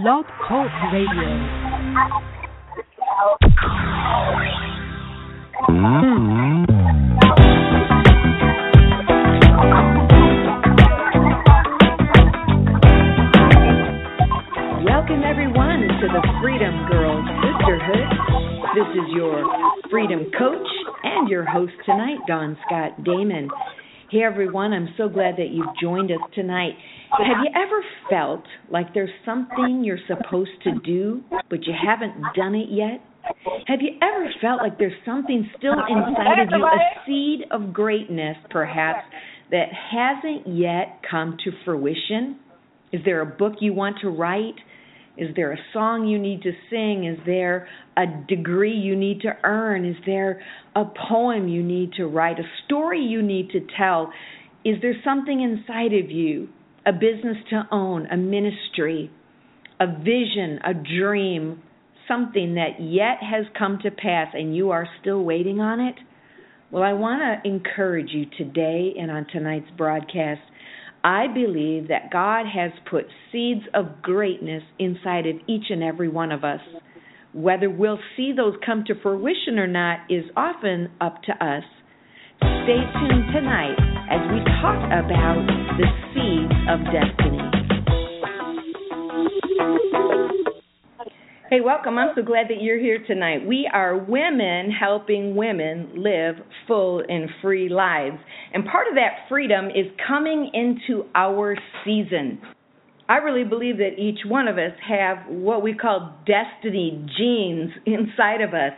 Blog Talk Radio. Welcome, everyone, to the Freedom Girls Sisterhood. This is your Freedom Coach and your host tonight, Dawn Scott Damon. Hey, everyone, I'm so glad that you've joined us tonight. Have you ever felt like there's something you're supposed to do, but you haven't done it yet? Have you ever felt like there's something still inside of you, a seed of greatness perhaps, that hasn't yet come to fruition? Is there a book you want to write? Is there a song you need to sing? Is there a degree you need to earn? Is there a poem you need to write? A story you need to tell? Is there something inside of you, a business to own, a ministry, a vision, a dream, something that yet has come to pass and you are still waiting on it? Well, I want to encourage you today and on tonight's broadcast I believe that God has put seeds of greatness inside of each and every one of us. Whether we'll see those come to fruition or not is often up to us. Stay tuned tonight as we talk about the seeds of destiny. Hey, welcome. I'm so glad that you're here tonight. We are women helping women live full and free lives. And part of that freedom is coming into our season. I really believe that each one of us have what we call destiny genes inside of us.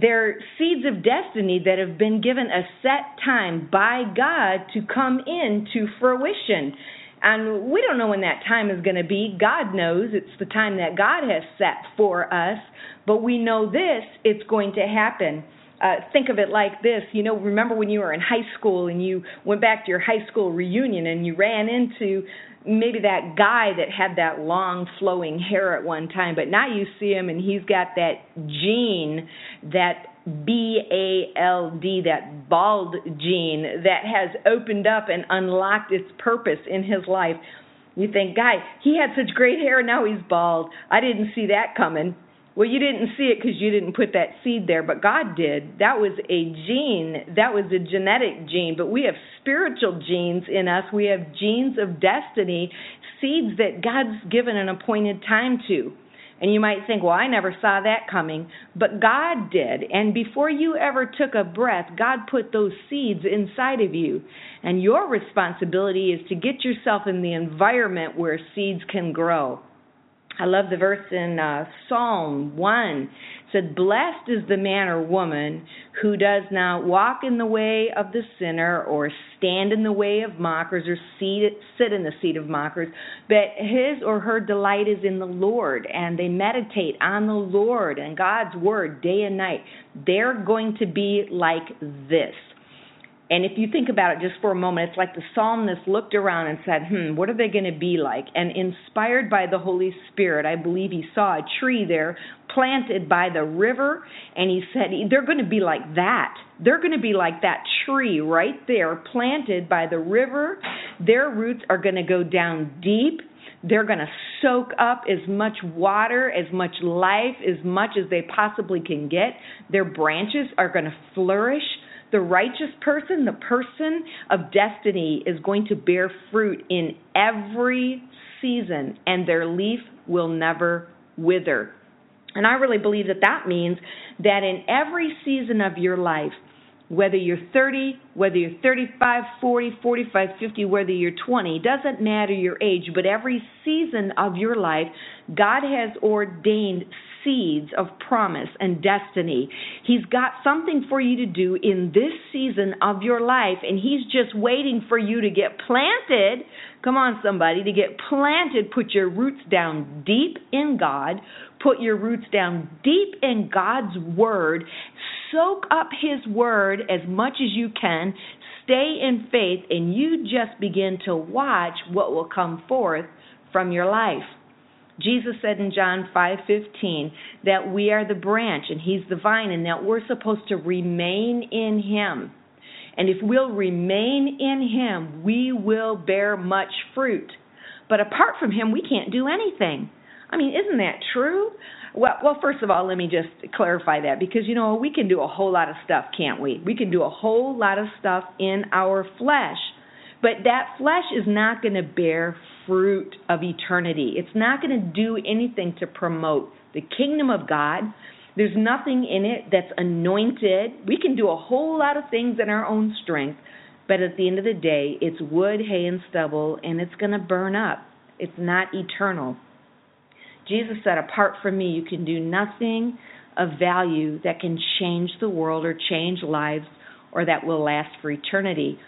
They're seeds of destiny that have been given a set time by God to come into fruition. And we don't know when that time is going to be. God knows it's the time that God has set for us. But we know this, it's going to happen. Uh, think of it like this you know, remember when you were in high school and you went back to your high school reunion and you ran into maybe that guy that had that long flowing hair at one time, but now you see him and he's got that gene, that B A L D, that bald gene that has opened up and unlocked its purpose in his life. You think, guy, he had such great hair, now he's bald. I didn't see that coming. Well, you didn't see it because you didn't put that seed there, but God did. That was a gene, that was a genetic gene, but we have spiritual genes in us. We have genes of destiny, seeds that God's given an appointed time to. And you might think, well, I never saw that coming. But God did. And before you ever took a breath, God put those seeds inside of you. And your responsibility is to get yourself in the environment where seeds can grow. I love the verse in uh, Psalm 1 said, Blessed is the man or woman who does not walk in the way of the sinner or stand in the way of mockers or seat, sit in the seat of mockers, but his or her delight is in the Lord and they meditate on the Lord and God's word day and night. They're going to be like this. And if you think about it just for a moment, it's like the psalmist looked around and said, hmm, what are they going to be like? And inspired by the Holy Spirit, I believe he saw a tree there planted by the river, and he said, they're going to be like that. They're going to be like that tree right there, planted by the river. Their roots are going to go down deep. They're going to soak up as much water, as much life, as much as they possibly can get. Their branches are going to flourish the righteous person, the person of destiny, is going to bear fruit in every season, and their leaf will never wither. And I really believe that that means that in every season of your life, whether you're 30, whether you're 35, 40, 45, 50, whether you're 20, doesn't matter your age, but every season of your life, God has ordained seeds of promise and destiny. He's got something for you to do in this season of your life, and He's just waiting for you to get planted. Come on, somebody, to get planted, put your roots down deep in God, put your roots down deep in God's Word, soak up His Word as much as you can, stay in faith, and you just begin to watch what will come forth from your life. Jesus said in John 5:15 that we are the branch and he's the vine and that we're supposed to remain in him. And if we'll remain in him, we will bear much fruit. But apart from him, we can't do anything. I mean, isn't that true? Well, well, first of all, let me just clarify that because you know we can do a whole lot of stuff, can't we? We can do a whole lot of stuff in our flesh, but that flesh is not going to bear fruit of eternity. It's not going to do anything to promote the kingdom of God. There's nothing in it that's anointed. We can do a whole lot of things in our own strength, but at the end of the day, it's wood, hay, and stubble, and it's going to burn up. It's not eternal. Jesus said, Apart from me, you can do nothing of value that can change the world or change lives or that will last for eternity.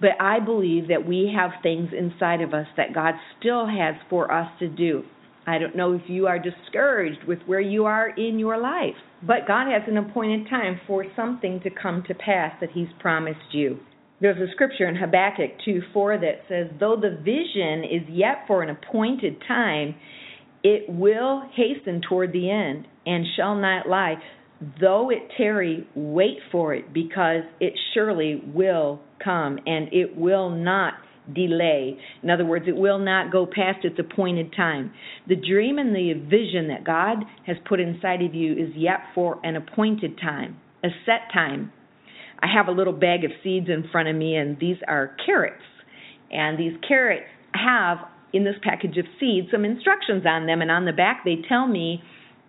But I believe that we have things inside of us that God still has for us to do. I don't know if you are discouraged with where you are in your life, but God has an appointed time for something to come to pass that He's promised you. There's a scripture in Habakkuk 2 4 that says, Though the vision is yet for an appointed time, it will hasten toward the end and shall not lie. Though it tarry, wait for it, because it surely will come and it will not delay. In other words, it will not go past its appointed time. The dream and the vision that God has put inside of you is yet for an appointed time, a set time. I have a little bag of seeds in front of me, and these are carrots. And these carrots have in this package of seeds some instructions on them, and on the back they tell me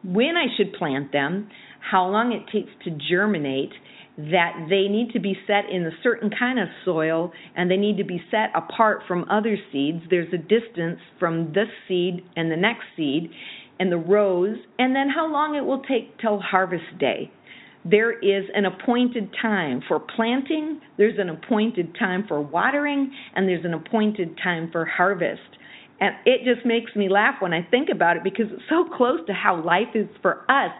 when I should plant them, how long it takes to germinate, that they need to be set in a certain kind of soil and they need to be set apart from other seeds. There's a distance from this seed and the next seed and the rows, and then how long it will take till harvest day. There is an appointed time for planting, there's an appointed time for watering, and there's an appointed time for harvest. And it just makes me laugh when I think about it because it's so close to how life is for us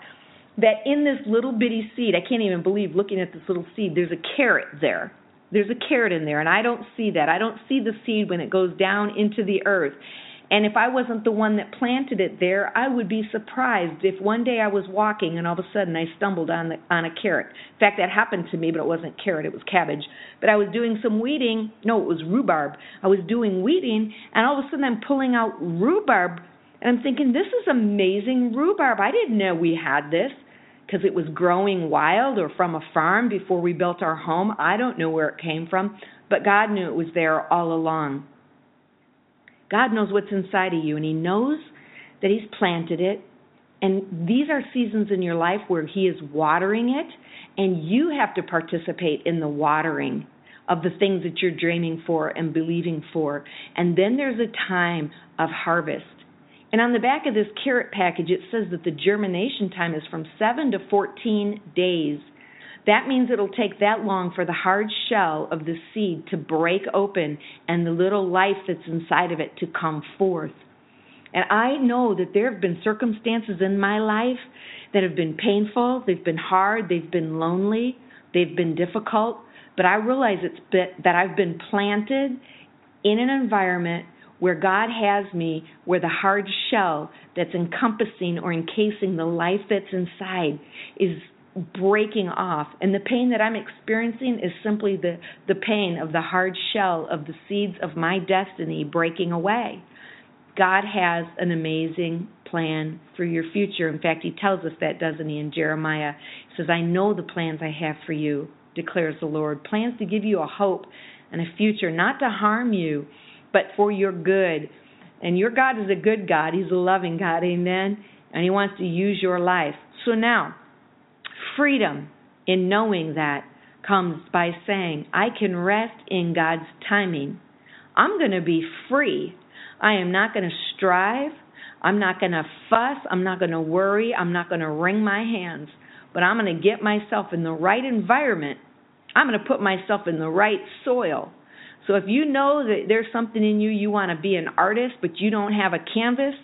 that in this little bitty seed, I can't even believe looking at this little seed, there's a carrot there. There's a carrot in there, and I don't see that. I don't see the seed when it goes down into the earth. And if I wasn't the one that planted it there, I would be surprised if one day I was walking and all of a sudden I stumbled on the, on a carrot. In fact, that happened to me, but it wasn't carrot, it was cabbage. But I was doing some weeding. No, it was rhubarb. I was doing weeding, and all of a sudden I'm pulling out rhubarb, and I'm thinking, this is amazing rhubarb. I didn't know we had this because it was growing wild or from a farm before we built our home. I don't know where it came from, but God knew it was there all along. God knows what's inside of you, and He knows that He's planted it. And these are seasons in your life where He is watering it, and you have to participate in the watering of the things that you're dreaming for and believing for. And then there's a time of harvest. And on the back of this carrot package, it says that the germination time is from 7 to 14 days. That means it'll take that long for the hard shell of the seed to break open and the little life that's inside of it to come forth. And I know that there have been circumstances in my life that have been painful, they've been hard, they've been lonely, they've been difficult, but I realize it's that I've been planted in an environment where God has me, where the hard shell that's encompassing or encasing the life that's inside is breaking off. And the pain that I'm experiencing is simply the, the pain of the hard shell of the seeds of my destiny breaking away. God has an amazing plan for your future. In fact, He tells us that, doesn't He, in Jeremiah? He says, I know the plans I have for you, declares the Lord. Plans to give you a hope and a future, not to harm you, but for your good. And your God is a good God. He's a loving God. Amen. And He wants to use your life. So now, freedom in knowing that comes by saying, I can rest in God's timing. I'm going to be free. I am not going to strive. I'm not going to fuss. I'm not going to worry. I'm not going to wring my hands. But I'm going to get myself in the right environment. I'm going to put myself in the right soil. So if you know that there's something in you, you want to be an artist, but you don't have a canvas,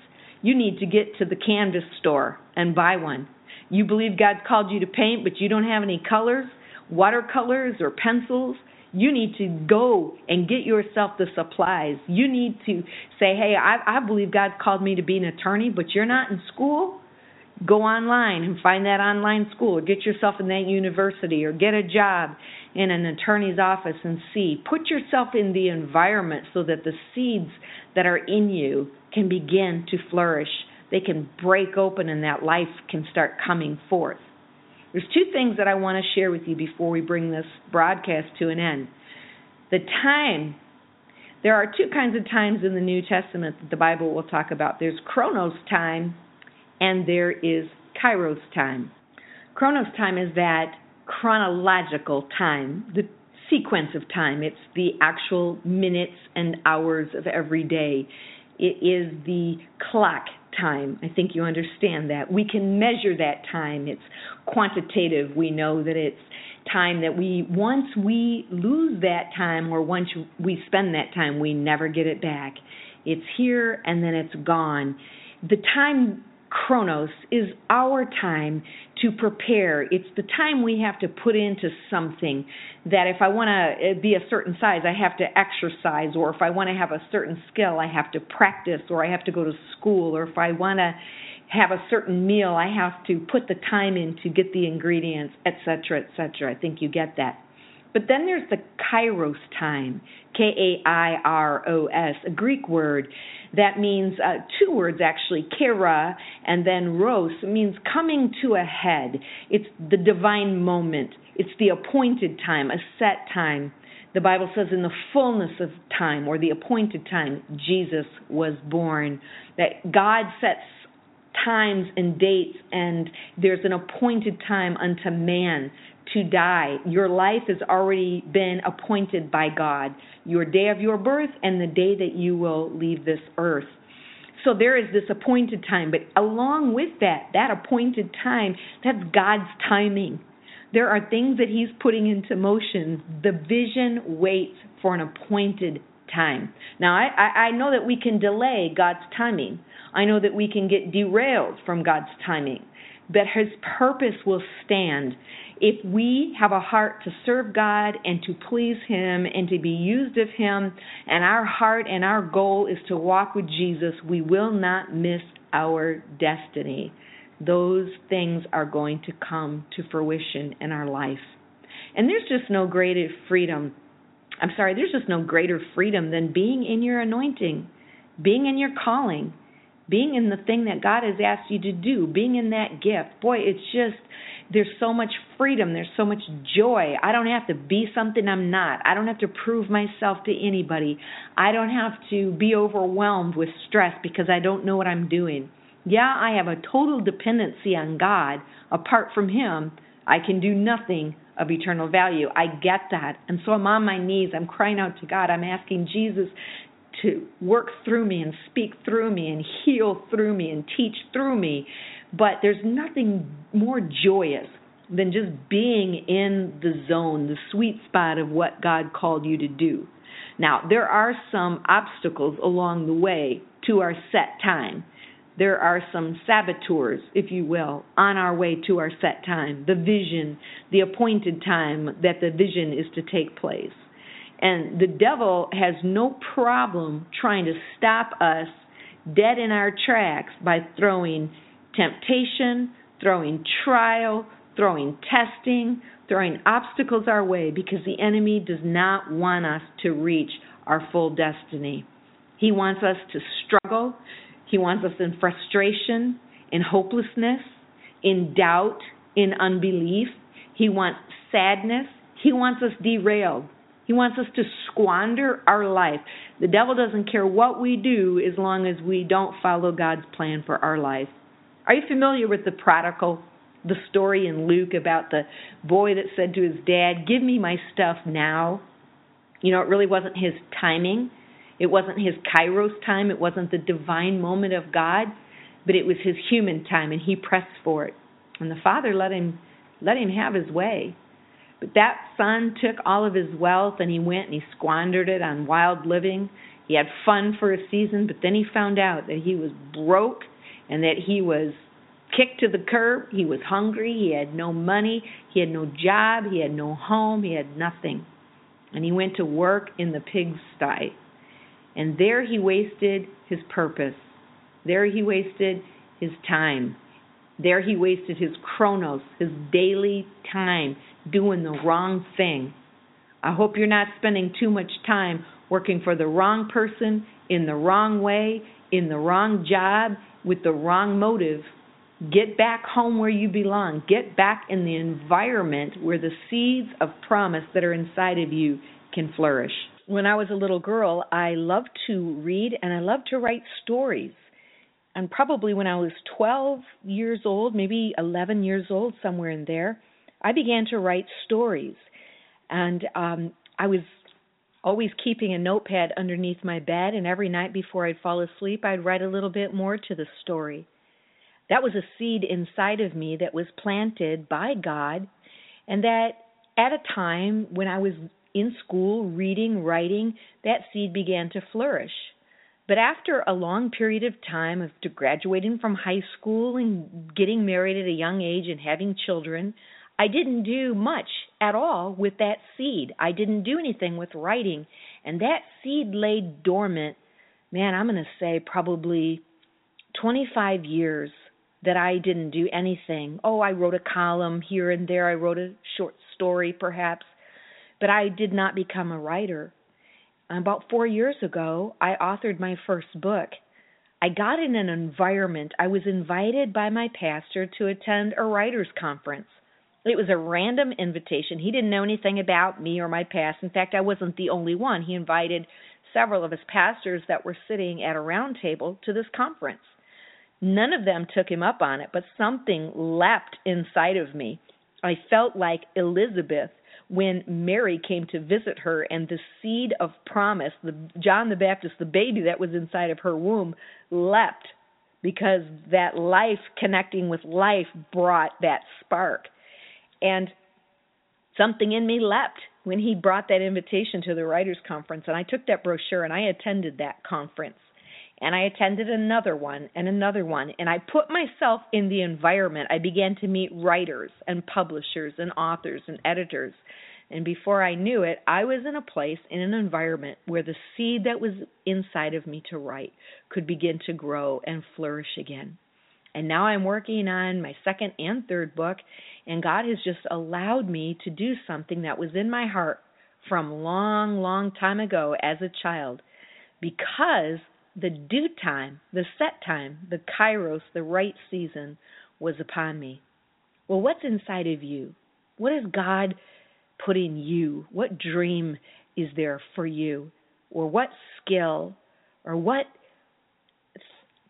you need to get to the canvas store and buy one. You believe God's called you to paint, but you don't have any colors, watercolors, or pencils. You need to go and get yourself the supplies. You need to say, hey, I, I believe God called me to be an attorney, but you're not in school. Go online and find that online school, or get yourself in that university, or get a job in an attorney's office and see. Put yourself in the environment so that the seeds that are in you can begin to flourish they can break open and that life can start coming forth. There's two things that I want to share with you before we bring this broadcast to an end. The time, there are two kinds of times in the New Testament that the Bible will talk about there's Chronos time and there is Kairos time. Chronos time is that chronological time, the sequence of time. It's the actual minutes and hours of every day. It is the clock time. I think you understand that. We can measure that time. It's quantitative. We know that it's time that we, once we lose that time or once we spend that time, we never get it back. It's here and then it's gone. The time chronos is our time to prepare. It's the time we have to put into something that if I want to uh, be a certain size, I have to exercise, or if I want to have a certain skill, I have to practice, or I have to go to school, or if I want to have a certain meal, I have to put the time in to get the ingredients, etc., etc. I think you get that. But then there's the kairos time, K A I R O S, a Greek word that means uh, two words actually, kera and then ros means coming to a head. It's the divine moment. It's the appointed time, a set time. The Bible says in the fullness of time or the appointed time, Jesus was born. That God sets times and dates and there's an appointed time unto man to die. Your life has already been appointed by God, your day of your birth and the day that you will leave this earth. So there is this appointed time, but along with that, that appointed time, that's God's timing. There are things that He's putting into motion. The vision waits for an appointed time. Now, I, I know that we can delay God's timing. I know that we can get derailed from God's timing, but His purpose will stand if we have a heart to serve God and to please Him and to be used of Him, and our heart and our goal is to walk with Jesus, we will not miss our destiny. Those things are going to come to fruition in our life. And there's just no greater freedom. I'm sorry, there's just no greater freedom than being in your anointing, being in your calling, being in the thing that God has asked you to do, being in that gift. Boy, it's just there's so much freedom, there's so much joy. I don't have to be something I'm not. I don't have to prove myself to anybody. I don't have to be overwhelmed with stress because I don't know what I'm doing. Yeah, I have a total dependency on God. Apart from Him, I can do nothing of eternal value. I get that. And so I'm on my knees. I'm crying out to God. I'm asking Jesus to work through me and speak through me and heal through me and teach through me but there's nothing more joyous than just being in the zone, the sweet spot of what God called you to do. Now, there are some obstacles along the way to our set time. There are some saboteurs, if you will, on our way to our set time, the vision, the appointed time that the vision is to take place. And the devil has no problem trying to stop us dead in our tracks by throwing temptation, throwing trial, throwing testing, throwing obstacles our way because the enemy does not want us to reach our full destiny. He wants us to struggle. He wants us in frustration, in hopelessness, in doubt, in unbelief. He wants sadness. He wants us derailed. He wants us to squander our life. The devil doesn't care what we do as long as we don't follow God's plan for our life. Are you familiar with the prodigal? The story in Luke about the boy that said to his dad, Give me my stuff now. You know, it really wasn't his timing. It wasn't his kairos time. It wasn't the divine moment of God, but it was his human time, and he pressed for it. And the father let him let him have his way. But that son took all of his wealth and he went and he squandered it on wild living. He had fun for a season, but then he found out that he was broke and that he was kicked to the curb. He was hungry. He had no money. He had no job. He had no home. He had nothing. And he went to work in the pigsty. And there he wasted his purpose. There he wasted his time. There he wasted his chronos, his daily time, doing the wrong thing. I hope you're not spending too much time working for the wrong person, in the wrong way, in the wrong job, with the wrong motive, get back home where you belong. Get back in the environment where the seeds of promise that are inside of you can flourish. When I was a little girl, I loved to read and I loved to write stories. And probably when I was 12 years old, maybe 11 years old, somewhere in there, I began to write stories. And um, I was always keeping a notepad underneath my bed, and every night before I'd fall asleep, I'd write a little bit more to the story. That was a seed inside of me that was planted by God, and that at a time when I was in school reading, writing, that seed began to flourish. But after a long period of time of graduating from high school and getting married at a young age and having children, I didn't do much at all with that seed. I didn't do anything with writing. And that seed lay dormant, man, I'm going to say probably 25 years that I didn't do anything. Oh, I wrote a column here and there, I wrote a short story perhaps, but I did not become a writer about four years ago, I authored my first book. I got in an environment, I was invited by my pastor to attend a writer's conference. It was a random invitation. He didn't know anything about me or my past. In fact, I wasn't the only one. He invited several of his pastors that were sitting at a round table to this conference. None of them took him up on it, but something leapt inside of me. I felt like Elizabeth when Mary came to visit her and the seed of promise, the John the Baptist, the baby that was inside of her womb, leapt because that life connecting with life brought that spark. And something in me leapt when he brought that invitation to the writers conference and I took that brochure and I attended that conference and I attended another one and another one, and I put myself in the environment. I began to meet writers and publishers and authors and editors. And before I knew it, I was in a place, in an environment where the seed that was inside of me to write could begin to grow and flourish again. And now I'm working on my second and third book, and God has just allowed me to do something that was in my heart from long, long time ago as a child because the due time, the set time, the kairos, the right season was upon me. Well, what's inside of you? What has God put in you? What dream is there for you? Or what skill or what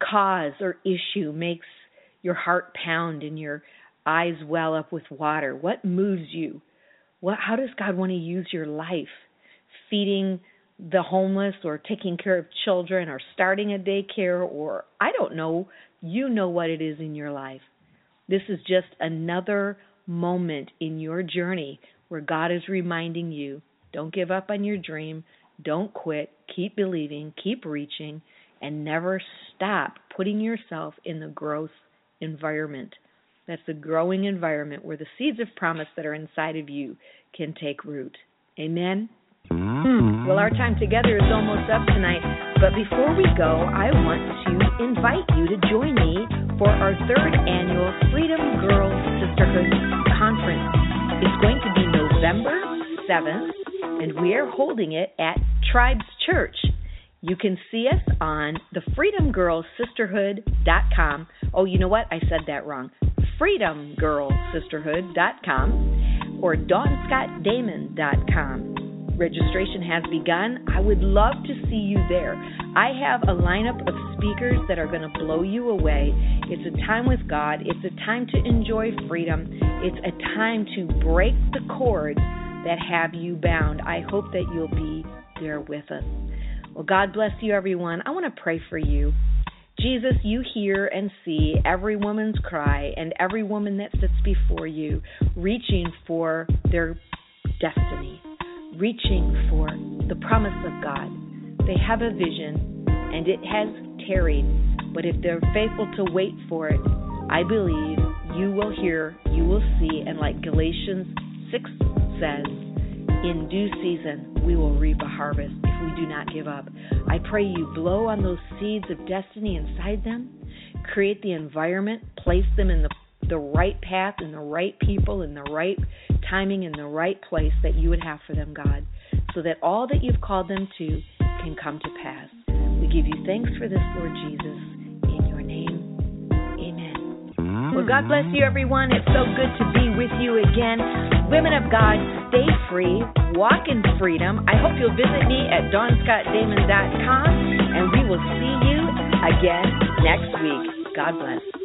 cause or issue makes your heart pound and your eyes well up with water? What moves you? What how does God want to use your life? Feeding the homeless or taking care of children or starting a daycare or I don't know, you know what it is in your life. This is just another moment in your journey where God is reminding you don't give up on your dream, don't quit, keep believing, keep reaching, and never stop putting yourself in the growth environment. That's the growing environment where the seeds of promise that are inside of you can take root. Amen. Hmm. Well, our time together is almost up tonight, but before we go, I want to invite you to join me for our third annual Freedom Girls Sisterhood Conference. It's going to be November 7th, and we are holding it at Tribes Church. You can see us on the freedomgirlsisterhood.com. Oh, you know what? I said that wrong. freedomgirlsisterhood.com or dawnscottdamon.com. Registration has begun. I would love to see you there. I have a lineup of speakers that are going to blow you away. It's a time with God, it's a time to enjoy freedom, it's a time to break the cords that have you bound. I hope that you'll be there with us. Well, God bless you, everyone. I want to pray for you. Jesus, you hear and see every woman's cry and every woman that sits before you, reaching for their destiny reaching for the promise of God. They have a vision and it has tarried, but if they're faithful to wait for it, I believe you will hear, you will see, and like Galatians 6 says, in due season we will reap a harvest if we do not give up. I pray you blow on those seeds of destiny inside them, create the environment, place them in the the right path and the right people and the right timing and the right place that you would have for them, God, so that all that you've called them to can come to pass. We give you thanks for this, Lord Jesus. In your name, amen. Well, God bless you, everyone. It's so good to be with you again. Women of God, stay free, walk in freedom. I hope you'll visit me at dawnscottdamon.com, and we will see you again next week. God bless.